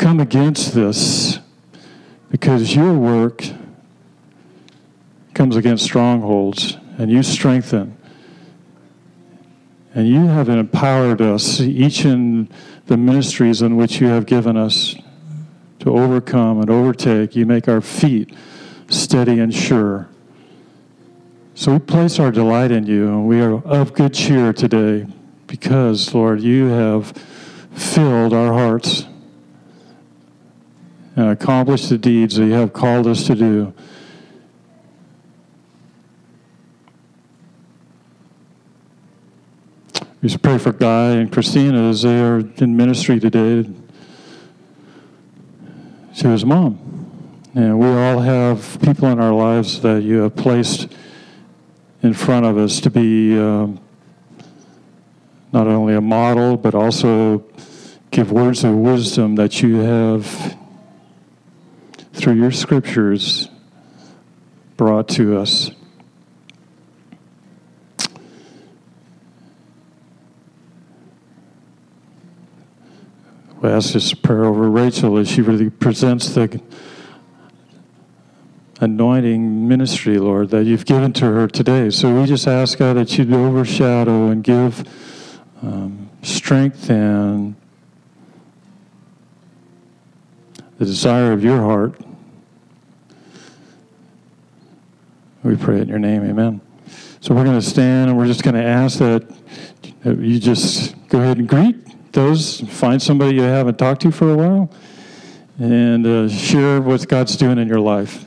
come against this because your work comes against strongholds and you strengthen. And you have empowered us, each in the ministries in which you have given us, to overcome and overtake. You make our feet steady and sure. So we place our delight in you, and we are of good cheer today because, Lord, you have filled our hearts and accomplish the deeds that you have called us to do. We just pray for Guy and Christina as they are in ministry today to his mom. And we all have people in our lives that you have placed in front of us to be um, not only a model, but also give words of wisdom that you have through your scriptures brought to us. We ask this prayer over Rachel as she really presents the anointing ministry, Lord, that you've given to her today. So we just ask, God, that you'd overshadow and give um, strength and the desire of your heart. We pray in your name, amen. So we're going to stand and we're just going to ask that you just go ahead and greet those, find somebody you haven't talked to for a while, and uh, share what God's doing in your life.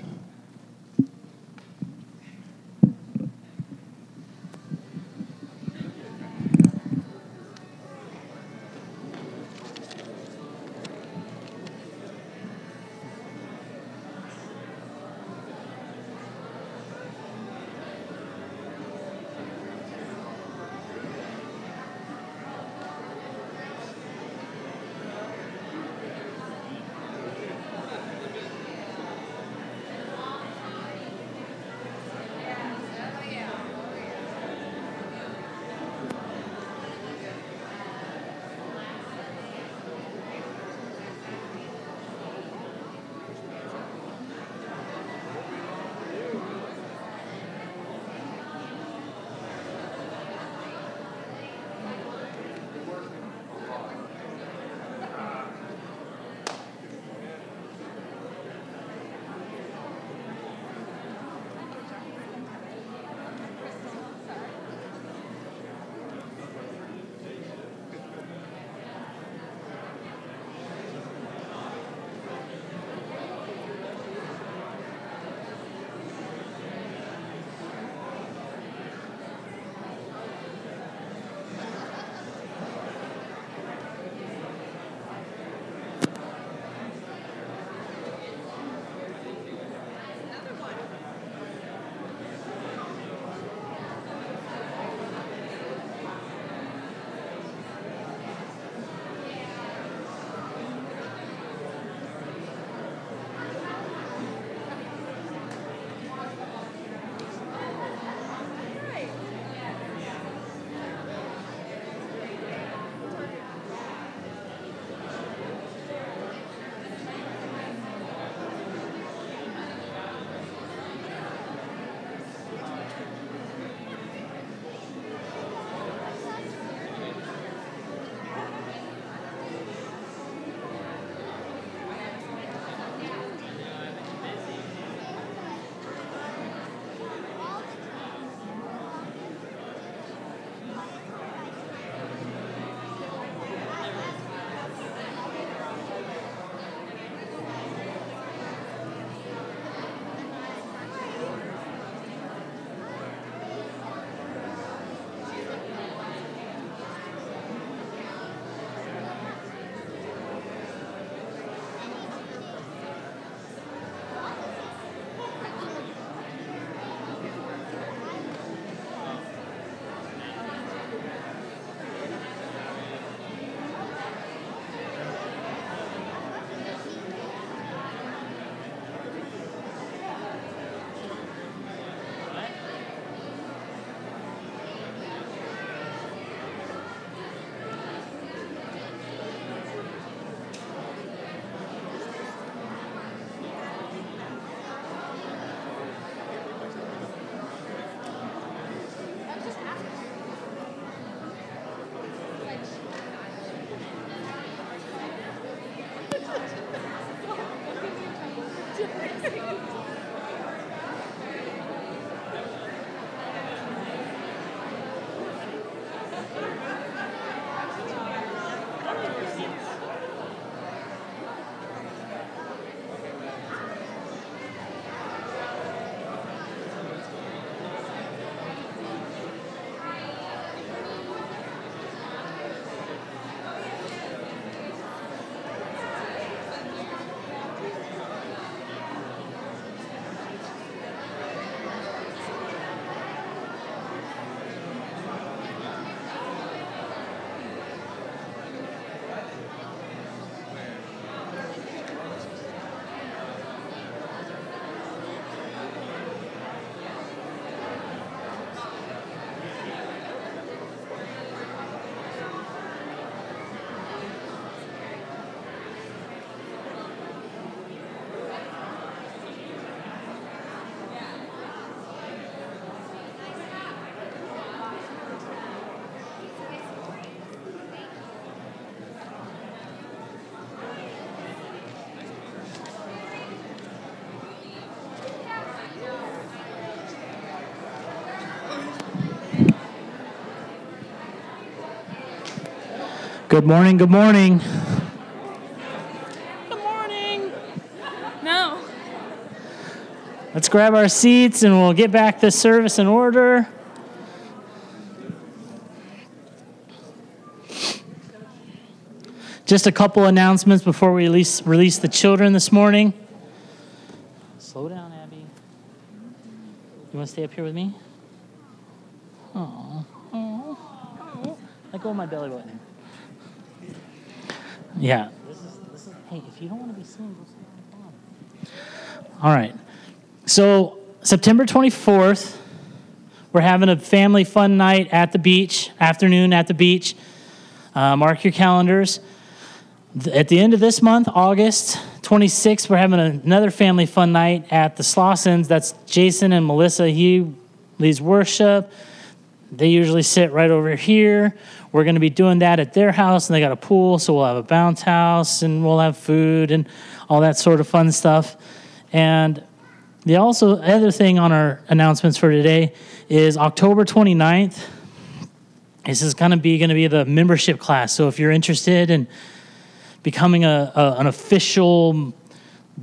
Good morning, good morning. Good morning. No. Let's grab our seats and we'll get back this service in order. Just a couple announcements before we release, release the children this morning. Slow down, Abby. You want to stay up here with me? Oh, oh, Let go of my belly button. Yeah. This is, this is, hey, if you don't want to be seen, go sit on the bottom. All right. So, September 24th, we're having a family fun night at the beach, afternoon at the beach. Uh, mark your calendars. At the end of this month, August 26th, we're having another family fun night at the Slossons. That's Jason and Melissa. He leads worship. They usually sit right over here. We're going to be doing that at their house, and they got a pool, so we'll have a bounce house, and we'll have food and all that sort of fun stuff. And the also other thing on our announcements for today is October 29th. This is going to be going to be the membership class. So if you're interested in becoming a, a an official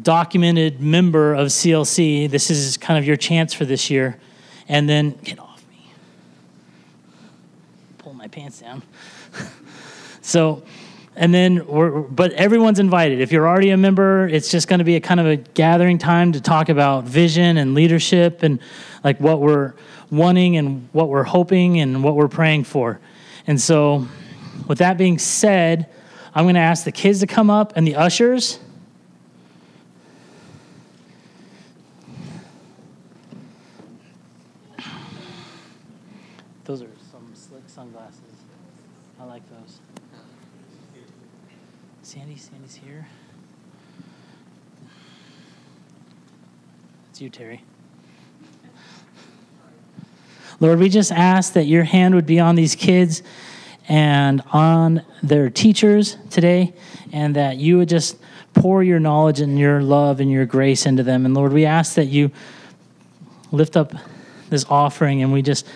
documented member of CLC, this is kind of your chance for this year. And then get pants down. so, and then we're, but everyone's invited. If you're already a member, it's just going to be a kind of a gathering time to talk about vision and leadership and like what we're wanting and what we're hoping and what we're praying for. And so, with that being said, I'm going to ask the kids to come up and the ushers. Those are sunglasses. I like those. Sandy, Sandy's here. You, Terry. Lord, we just ask that your hand would be on these kids and on their teachers today, and that you would just pour your knowledge and your love and your grace into them. And Lord, we ask that you lift up this offering and we just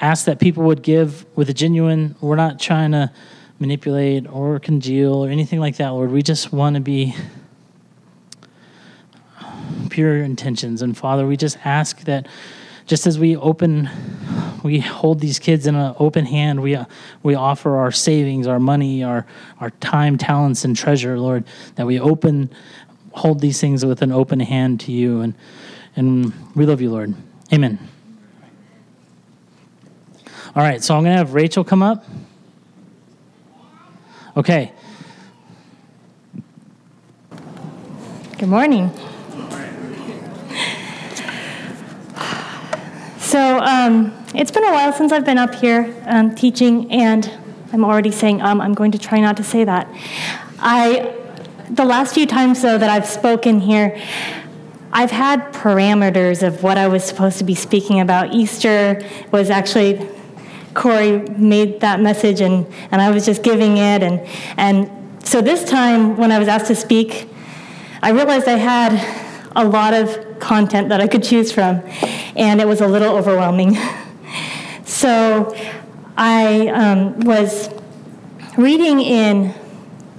ask that people would give with a genuine, we're not trying to manipulate or congeal or anything like that, Lord. We just want to be pure intentions. And Father, we just ask that just as we open, we hold these kids in an open hand, we, we offer our savings, our money, our, our time, talents, and treasure, Lord, that we open, hold these things with an open hand to you. And, and we love you, Lord. Amen. All right, so I'm going to have Rachel come up. Okay. Good morning. So um, it's been a while since I've been up here um, teaching, and I'm already saying um, I'm going to try not to say that. I, the last few times though that I've spoken here, I've had parameters of what I was supposed to be speaking about. Easter was actually Corey made that message and, and I was just giving it. And, and so this time, when I was asked to speak, I realized I had a lot of content that I could choose from, and it was a little overwhelming. so I um, was reading in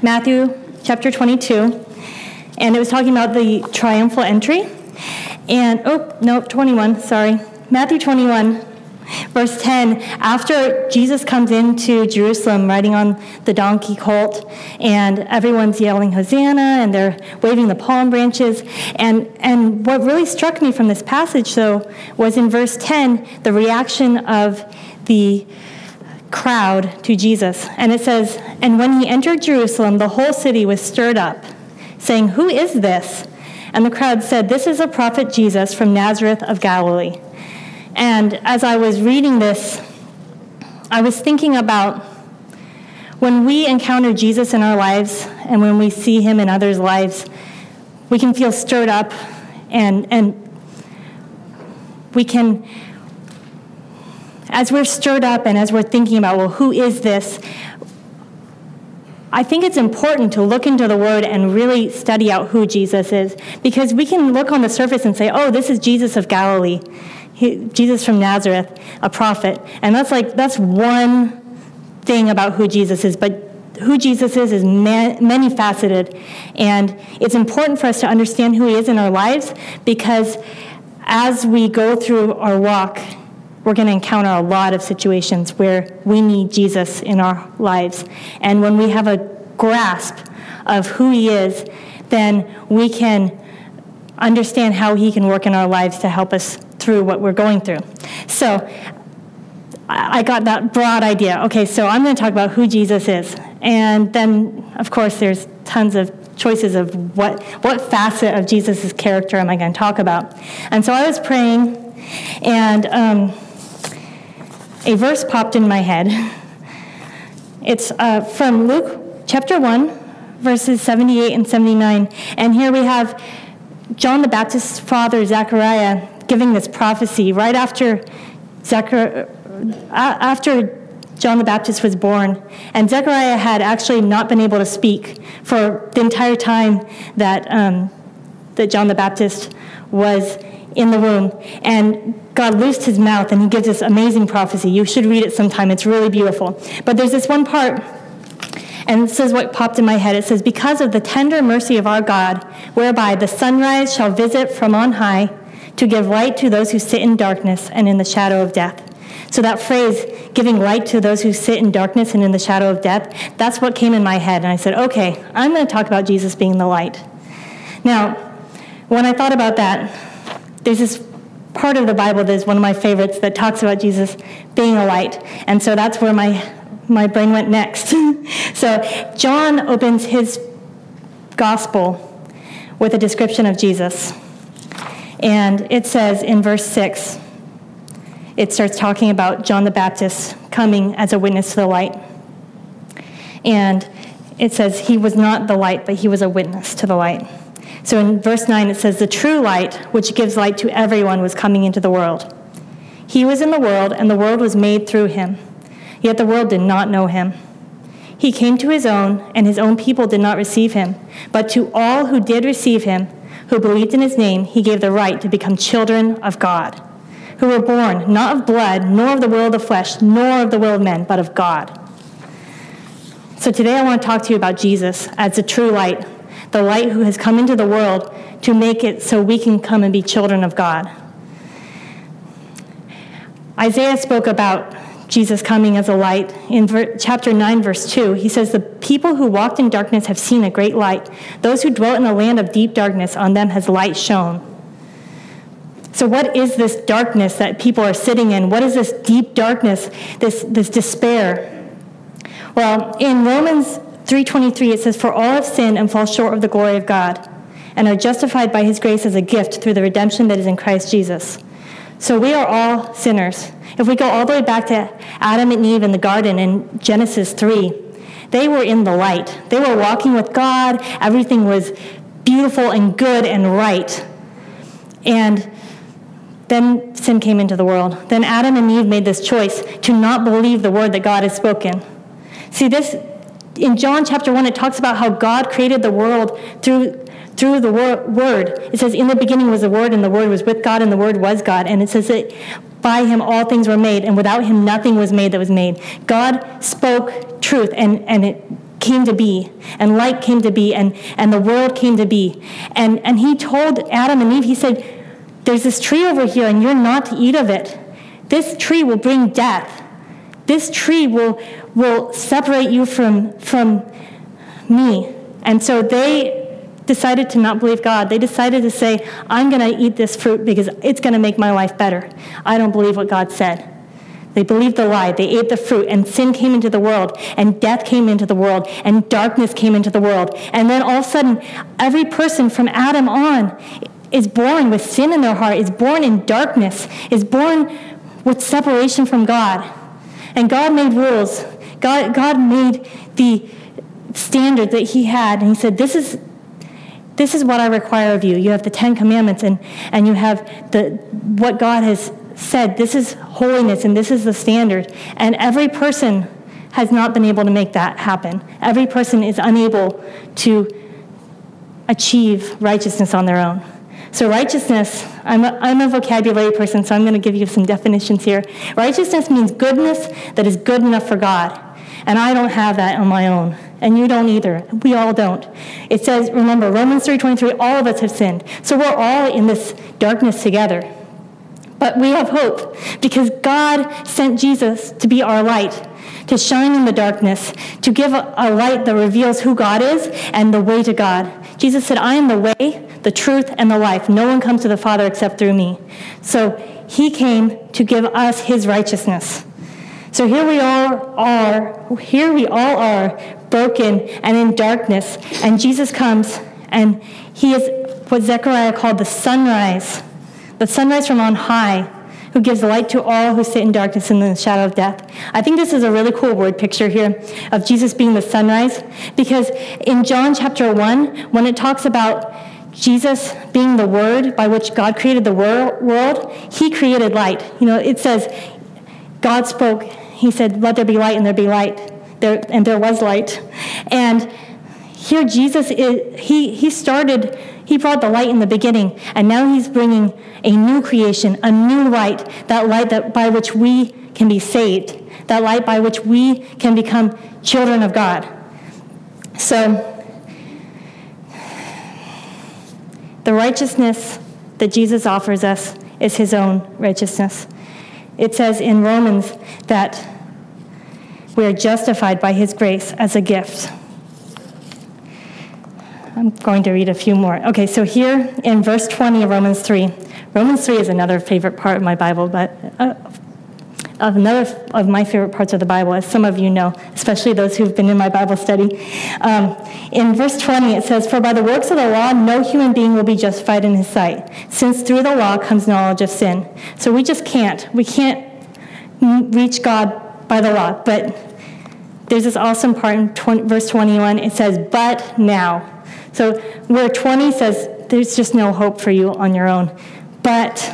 Matthew chapter 22, and it was talking about the triumphal entry. And, oh, no, 21, sorry. Matthew 21, verse 10 after jesus comes into jerusalem riding on the donkey colt and everyone's yelling hosanna and they're waving the palm branches. And, and what really struck me from this passage though was in verse 10 the reaction of the crowd to jesus. And it says and when he entered jerusalem the whole city was stirred up saying who is this and the crowd said this is a prophet jesus from nazareth of galilee and as I was reading this, I was thinking about when we encounter Jesus in our lives and when we see him in others' lives, we can feel stirred up and, and we can, as we're stirred up and as we're thinking about, well, who is this? I think it's important to look into the Word and really study out who Jesus is because we can look on the surface and say, oh, this is Jesus of Galilee. He, Jesus from Nazareth, a prophet. And that's like, that's one thing about who Jesus is. But who Jesus is is many faceted. And it's important for us to understand who he is in our lives because as we go through our walk, we're going to encounter a lot of situations where we need Jesus in our lives. And when we have a grasp of who he is, then we can understand how he can work in our lives to help us through what we're going through. So I got that broad idea. Okay, so I'm going to talk about who Jesus is. And then, of course, there's tons of choices of what, what facet of Jesus' character am I going to talk about. And so I was praying, and um, a verse popped in my head. It's uh, from Luke chapter 1, verses 78 and 79. And here we have John the Baptist's father, Zechariah, giving this prophecy right after Zechariah, after John the Baptist was born. And Zechariah had actually not been able to speak for the entire time that, um, that John the Baptist was in the womb. And God loosed his mouth and he gives this amazing prophecy. You should read it sometime, it's really beautiful. But there's this one part and this is what popped in my head. It says, Because of the tender mercy of our God, whereby the sunrise shall visit from on high to give light to those who sit in darkness and in the shadow of death. So that phrase, giving light to those who sit in darkness and in the shadow of death, that's what came in my head. And I said, okay, I'm going to talk about Jesus being the light. Now, when I thought about that, there's this part of the Bible that is one of my favorites that talks about Jesus being a light. And so that's where my, my brain went next. so John opens his gospel with a description of Jesus. And it says in verse 6, it starts talking about John the Baptist coming as a witness to the light. And it says he was not the light, but he was a witness to the light. So in verse 9, it says, The true light, which gives light to everyone, was coming into the world. He was in the world, and the world was made through him. Yet the world did not know him. He came to his own, and his own people did not receive him. But to all who did receive him, who believed in his name, he gave the right to become children of God, who were born not of blood, nor of the will of the flesh, nor of the will of men, but of God. So today I want to talk to you about Jesus as the true light, the light who has come into the world to make it so we can come and be children of God. Isaiah spoke about Jesus coming as a light. In ver- chapter 9, verse 2, he says, The people who walked in darkness have seen a great light. Those who dwelt in a land of deep darkness, on them has light shone. So, what is this darkness that people are sitting in? What is this deep darkness, this, this despair? Well, in Romans 3:23 it says for all have sinned and fall short of the glory of God and are justified by his grace as a gift through the redemption that is in Christ Jesus. So we are all sinners. If we go all the way back to Adam and Eve in the garden in Genesis 3, they were in the light. They were walking with God. Everything was beautiful and good and right. And then sin came into the world. Then Adam and Eve made this choice to not believe the word that God has spoken. See, this, in John chapter 1, it talks about how God created the world through through the wor- word. It says, In the beginning was the word, and the word was with God, and the word was God. And it says that by him all things were made, and without him nothing was made that was made. God spoke truth, and, and it came to be, and light came to be, and, and the world came to be. And, and he told Adam and Eve, He said, There's this tree over here, and you're not to eat of it. This tree will bring death. This tree will, will separate you from, from me. And so they decided to not believe God. They decided to say, I'm going to eat this fruit because it's going to make my life better. I don't believe what God said. They believed the lie. They ate the fruit, and sin came into the world, and death came into the world, and darkness came into the world. And then all of a sudden, every person from Adam on is born with sin in their heart, is born in darkness, is born with separation from God. And God made rules. God, God made the standard that He had, and He said, This is this is what I require of you. You have the Ten Commandments, and, and you have the what God has said. This is holiness, and this is the standard. And every person has not been able to make that happen. Every person is unable to achieve righteousness on their own. So, righteousness, I'm a, I'm a vocabulary person, so I'm going to give you some definitions here. Righteousness means goodness that is good enough for God. And I don't have that on my own. And you don't either. We all don't. It says, remember, Romans 3.23, all of us have sinned. So we're all in this darkness together. But we have hope because God sent Jesus to be our light, to shine in the darkness, to give a, a light that reveals who God is and the way to God. Jesus said, I am the way, the truth, and the life. No one comes to the Father except through me. So he came to give us his righteousness. So here we all are, here we all are, broken and in darkness. And Jesus comes, and he is what Zechariah called the sunrise, the sunrise from on high, who gives light to all who sit in darkness and in the shadow of death. I think this is a really cool word picture here of Jesus being the sunrise, because in John chapter 1, when it talks about Jesus being the word by which God created the world, he created light. You know, it says, God spoke, he said, Let there be light, and there be light. There, and there was light. And here Jesus is, he, he started, he brought the light in the beginning, and now he's bringing a new creation, a new light, that light that by which we can be saved, that light by which we can become children of God. So, the righteousness that Jesus offers us is his own righteousness. It says in Romans that we are justified by his grace as a gift. I'm going to read a few more. Okay, so here in verse 20 of Romans 3, Romans 3 is another favorite part of my Bible, but uh, another of my favorite parts of the Bible, as some of you know, especially those who've been in my Bible study. Um, in verse 20, it says, For by the works of the law, no human being will be justified in his sight, since through the law comes knowledge of sin. So we just can't. We can't reach God by the law. But there's this awesome part in 20, verse 21. It says, But now. So where 20 says, There's just no hope for you on your own. But.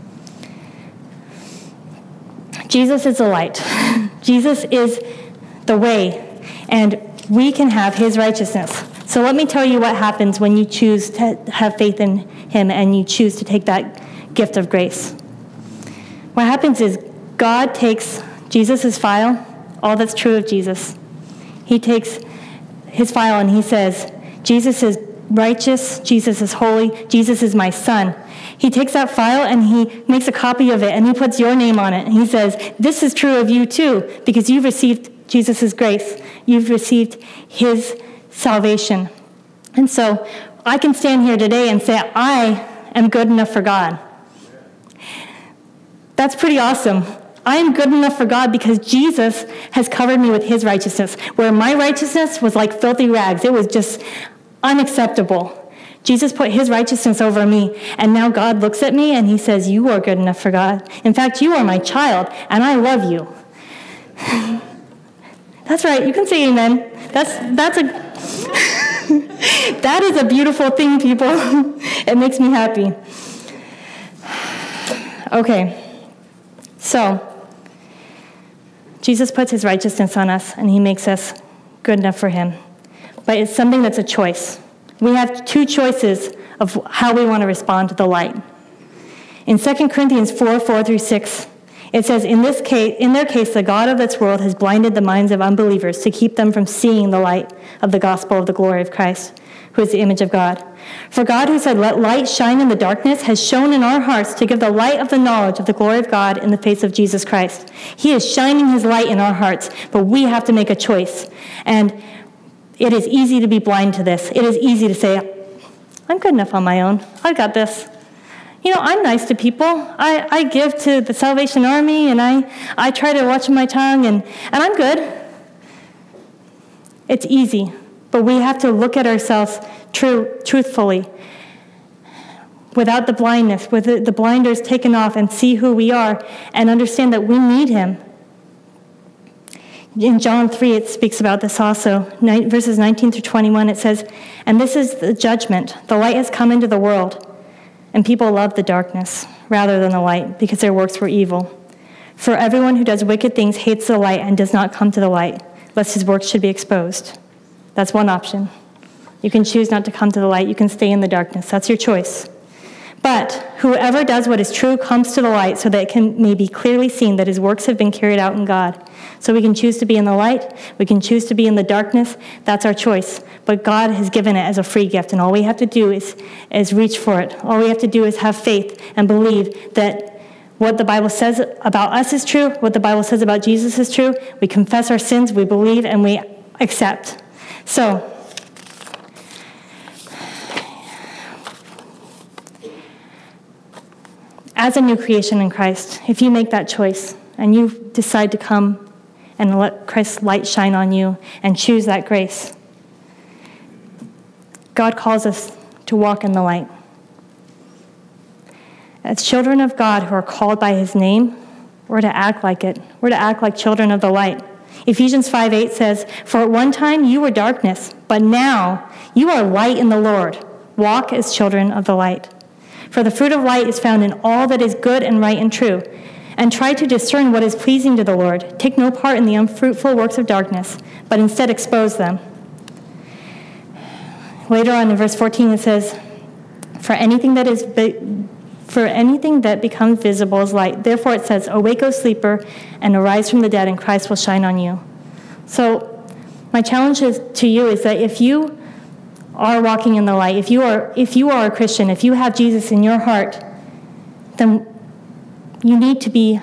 Jesus is the light. Jesus is the way, and we can have his righteousness. So let me tell you what happens when you choose to have faith in him and you choose to take that gift of grace. What happens is God takes Jesus' file, all that's true of Jesus. He takes his file and he says, Jesus is righteous, Jesus is holy, Jesus is my son. He takes that file and he makes a copy of it and he puts your name on it. And he says, This is true of you too, because you've received Jesus' grace. You've received his salvation. And so I can stand here today and say, I am good enough for God. That's pretty awesome. I am good enough for God because Jesus has covered me with his righteousness, where my righteousness was like filthy rags. It was just unacceptable. Jesus put his righteousness over me, and now God looks at me and he says, You are good enough for God. In fact, you are my child, and I love you. That's right, you can say amen. That's, that's a, that is a beautiful thing, people. it makes me happy. Okay, so Jesus puts his righteousness on us and he makes us good enough for him. But it's something that's a choice. We have two choices of how we want to respond to the light. In 2 Corinthians 4 4 through 6, it says, in, this case, in their case, the God of this world has blinded the minds of unbelievers to keep them from seeing the light of the gospel of the glory of Christ, who is the image of God. For God, who said, Let light shine in the darkness, has shone in our hearts to give the light of the knowledge of the glory of God in the face of Jesus Christ. He is shining his light in our hearts, but we have to make a choice. And it is easy to be blind to this. It is easy to say, I'm good enough on my own. I got this you know, I'm nice to people. I, I give to the Salvation Army and I, I try to watch my tongue and, and I'm good. It's easy, but we have to look at ourselves true, truthfully without the blindness, with the blinders taken off, and see who we are and understand that we need Him. In John 3, it speaks about this also. verses 19 through 21, it says, And this is the judgment. The light has come into the world and people loved the darkness rather than the light because their works were evil. For everyone who does wicked things hates the light and does not come to the light, lest his works should be exposed. That's one option. You can choose not to come to the light, you can stay in the darkness. That's your choice. But whoever does what is true comes to the light so that it can, may be clearly seen that his works have been carried out in God. So we can choose to be in the light, we can choose to be in the darkness. That's our choice. But God has given it as a free gift, and all we have to do is, is reach for it. All we have to do is have faith and believe that what the Bible says about us is true, what the Bible says about Jesus is true. We confess our sins, we believe, and we accept. So, as a new creation in Christ, if you make that choice and you decide to come and let Christ's light shine on you and choose that grace, God calls us to walk in the light. As children of God who are called by his name, we're to act like it. We're to act like children of the light. Ephesians 5 8 says, For at one time you were darkness, but now you are light in the Lord. Walk as children of the light. For the fruit of light is found in all that is good and right and true. And try to discern what is pleasing to the Lord. Take no part in the unfruitful works of darkness, but instead expose them. Later on in verse 14 it says, For anything that is for anything that becomes visible is light. Therefore it says, Awake, O sleeper, and arise from the dead, and Christ will shine on you. So my challenge is, to you is that if you are walking in the light, if you are if you are a Christian, if you have Jesus in your heart, then you need to be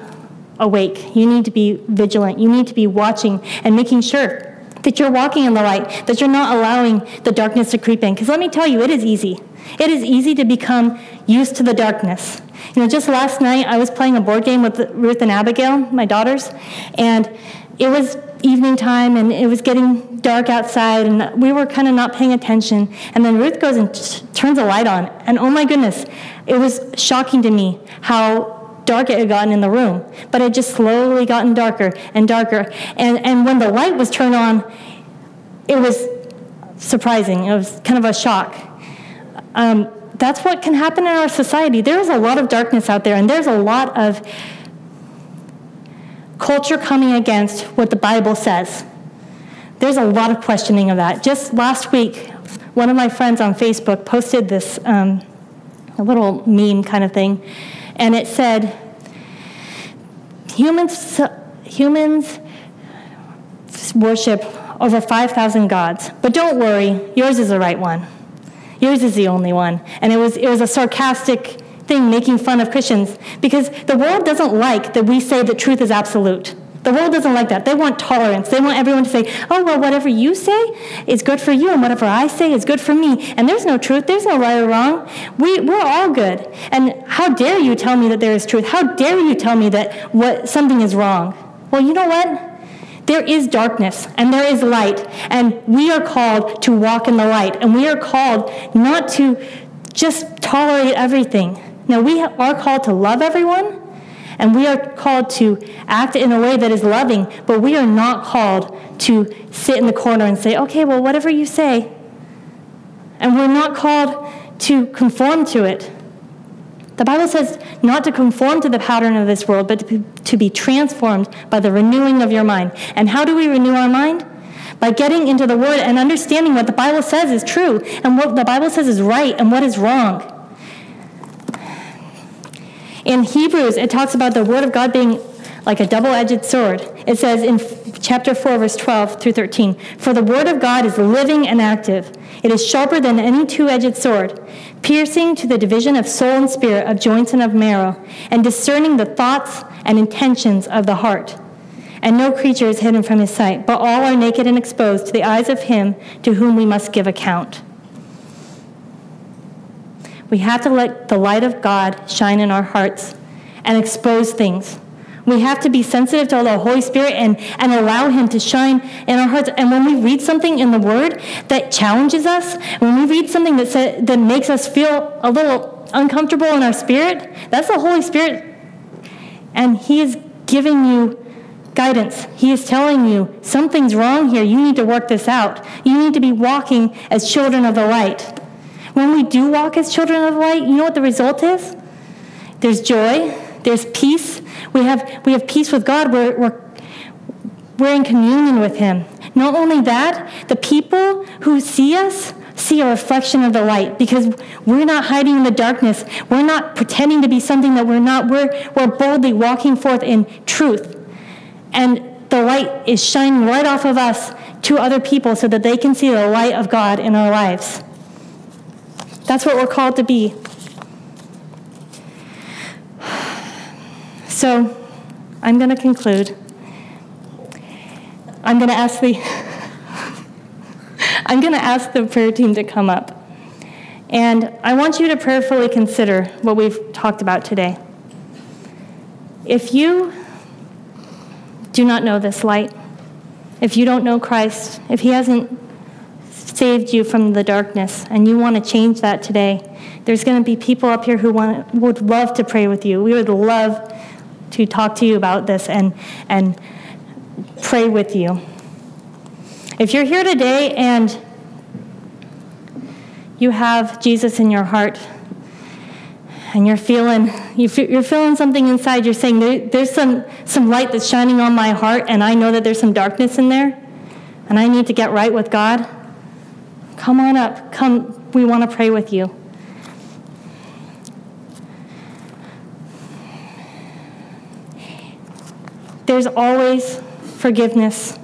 awake. You need to be vigilant. You need to be watching and making sure that you're walking in the light, that you're not allowing the darkness to creep in. Because let me tell you, it is easy. It is easy to become used to the darkness. You know, just last night I was playing a board game with Ruth and Abigail, my daughters, and it was evening time and it was getting dark outside and we were kind of not paying attention. And then Ruth goes and t- turns a light on. And oh my goodness, it was shocking to me how dark it had gotten in the room. But it just slowly gotten darker and darker. And, and when the light was turned on, it was surprising. It was kind of a shock. Um, that's what can happen in our society. There's a lot of darkness out there, and there's a lot of culture coming against what the Bible says. There's a lot of questioning of that. Just last week, one of my friends on Facebook posted this um, a little meme kind of thing, and it said, humans, humans worship over 5,000 gods, but don't worry, yours is the right one. Yours is the only one. And it was, it was a sarcastic thing making fun of Christians because the world doesn't like that we say that truth is absolute. The world doesn't like that. They want tolerance. They want everyone to say, oh, well, whatever you say is good for you, and whatever I say is good for me. And there's no truth. There's no right or wrong. We, we're all good. And how dare you tell me that there is truth? How dare you tell me that what, something is wrong? Well, you know what? there is darkness and there is light, and we are called to walk in the light, and we are called not to just tolerate everything. Now, we are called to love everyone, and we are called to act in a way that is loving, but we are not called to sit in the corner and say, okay, well, whatever you say. And we're not called to conform to it. The Bible says not to conform to the pattern of this world, but to be, transformed by the renewing of your mind. And how do we renew our mind? By getting into the Word and understanding what the Bible says is true and what the Bible says is right and what is wrong. In Hebrews, it talks about the Word of God being like a double edged sword. It says in chapter 4, verse 12 through 13 For the Word of God is living and active, it is sharper than any two edged sword piercing to the division of soul and spirit, of joints and of marrow, and discerning the thoughts and intentions of the heart. And no creature is hidden from his sight, but all are naked and exposed to the eyes of him to whom we must give account. We have to let the light of God shine in our hearts and expose things we have to be sensitive to the Holy Spirit and, and allow Him to shine in our hearts. And when we read something in the Word that challenges us, when we read something that, sa- that makes us feel a little uncomfortable in our spirit, that's the Holy Spirit. And He is giving you guidance. He is telling you something's wrong here. You need to work this out. You need to be walking as children of the light. When we do walk as children of light, you know what the result is? There's joy, there's peace. We have, we have peace with God. We're, we're, we're in communion with Him. Not only that, the people who see us see a reflection of the light because we're not hiding in the darkness. We're not pretending to be something that we're not. We're, we're boldly walking forth in truth. And the light is shining right off of us to other people so that they can see the light of God in our lives. That's what we're called to be. So I'm going to conclude. I'm going to ask the I'm going to ask the prayer team to come up. And I want you to prayerfully consider what we've talked about today. If you do not know this light, if you don't know Christ, if He hasn't saved you from the darkness and you want to change that today, there's going to be people up here who want, would love to pray with you. We would love to talk to you about this and, and pray with you. If you're here today and you have Jesus in your heart, and you're feeling you're feeling something inside you're saying there's some some light that's shining on my heart and i know that there's some darkness in there and i need to get right with god come on up come we want to pray with you there's always forgiveness.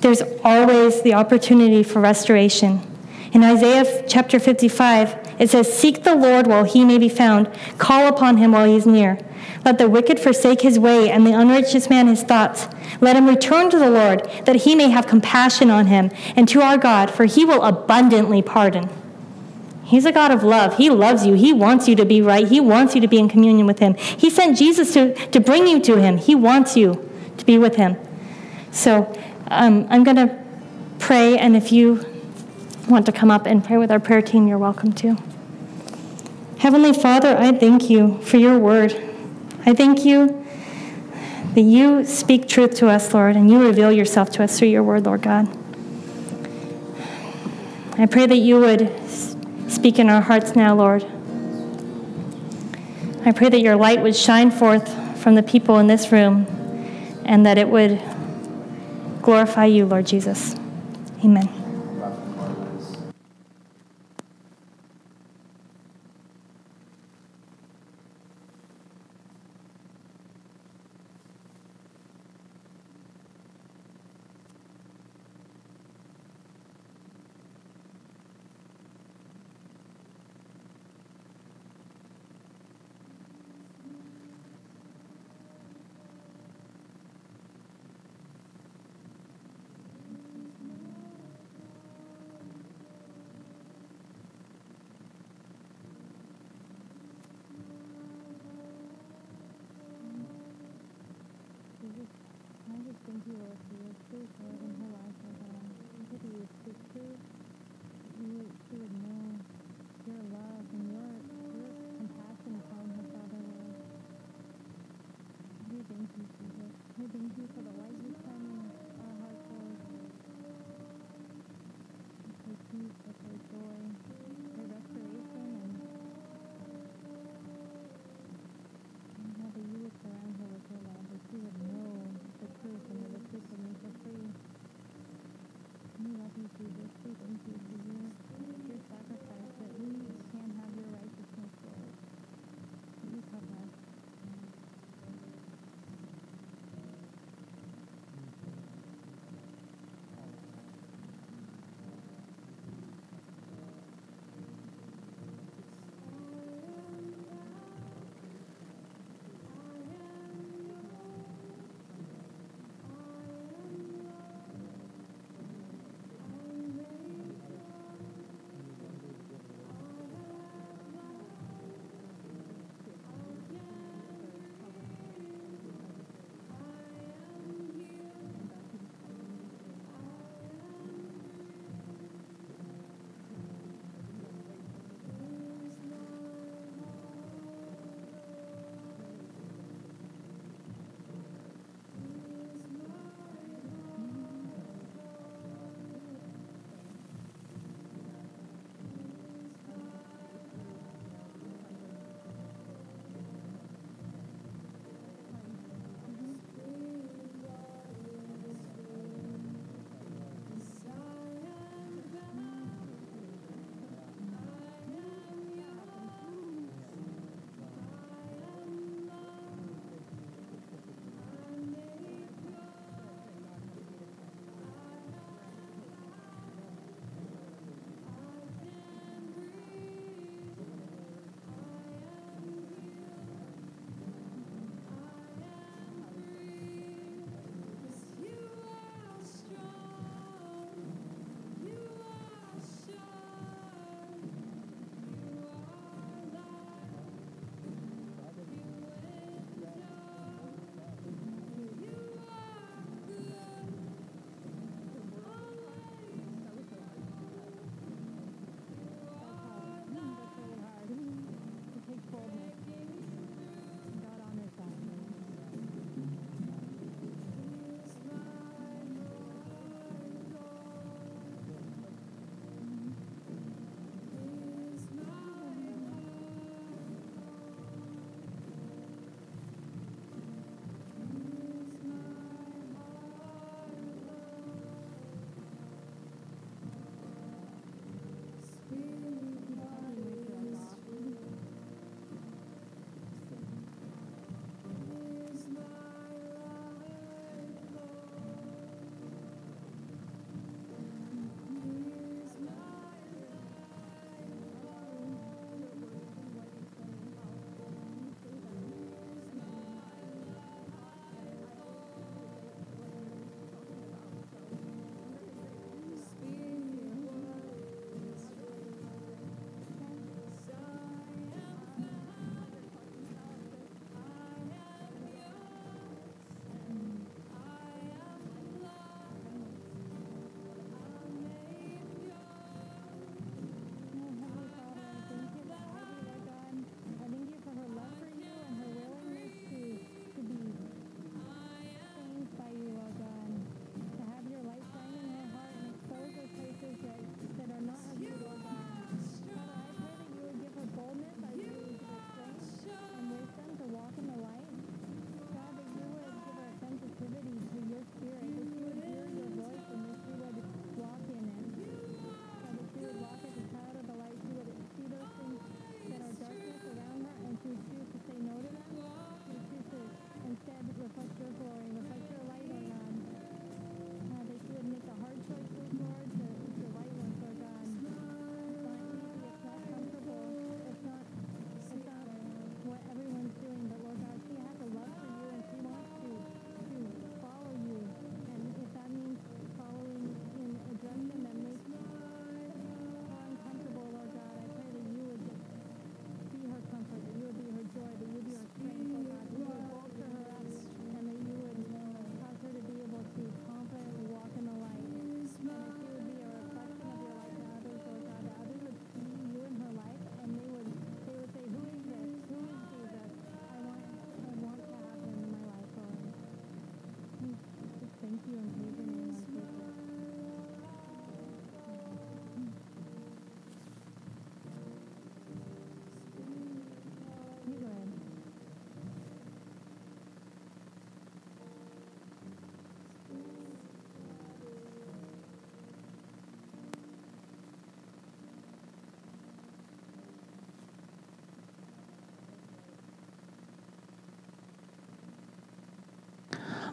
There's always the opportunity for restoration. In Isaiah chapter 55, it says, Seek the Lord while he may be found, call upon him while he is near. Let the wicked forsake his way, and the unrighteous man his thoughts. Let him return to the Lord, that he may have compassion on him, and to our God, for he will abundantly pardon. He's a God of love. He loves you. He wants you to be right. He wants you to be in communion with him. He sent Jesus to, to bring you to him. He wants you to be with him. So um, I'm going to pray, and if you want to come up and pray with our prayer team, you're welcome to. Heavenly Father, I thank you for your word. I thank you that you speak truth to us, Lord, and you reveal yourself to us through your word, Lord God. I pray that you would speak in our hearts now, Lord. I pray that your light would shine forth from the people in this room and that it would glorify you, Lord Jesus. Amen.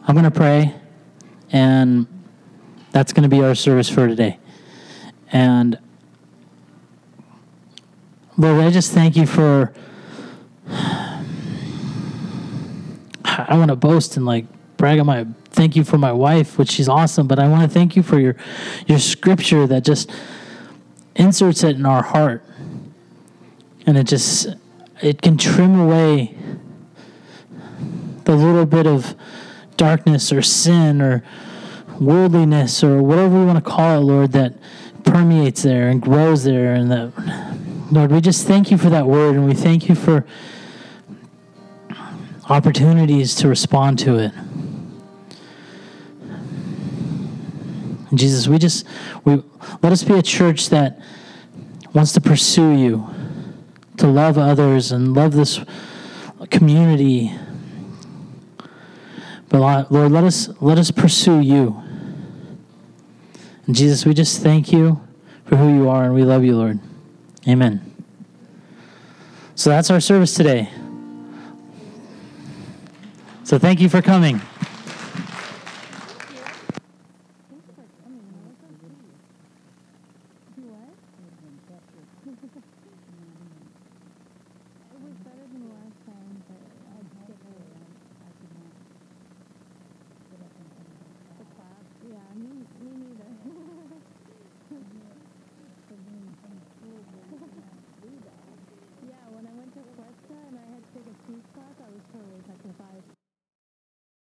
I'm going to pray, and that's going to be our service for today. And Lord, I just thank you for. I want to boast and like brag on my thank you for my wife, which she's awesome, but I want to thank you for your your scripture that just inserts it in our heart. And it just it can trim away the little bit of darkness or sin or worldliness or whatever we want to call it, Lord, that permeates there and grows there and that Lord, we just thank you for that word and we thank you for opportunities to respond to it. Jesus, we just we let us be a church that wants to pursue you, to love others and love this community. But Lord, let us let us pursue you. And Jesus, we just thank you for who you are and we love you, Lord. Amen. So that's our service today. So thank you for coming.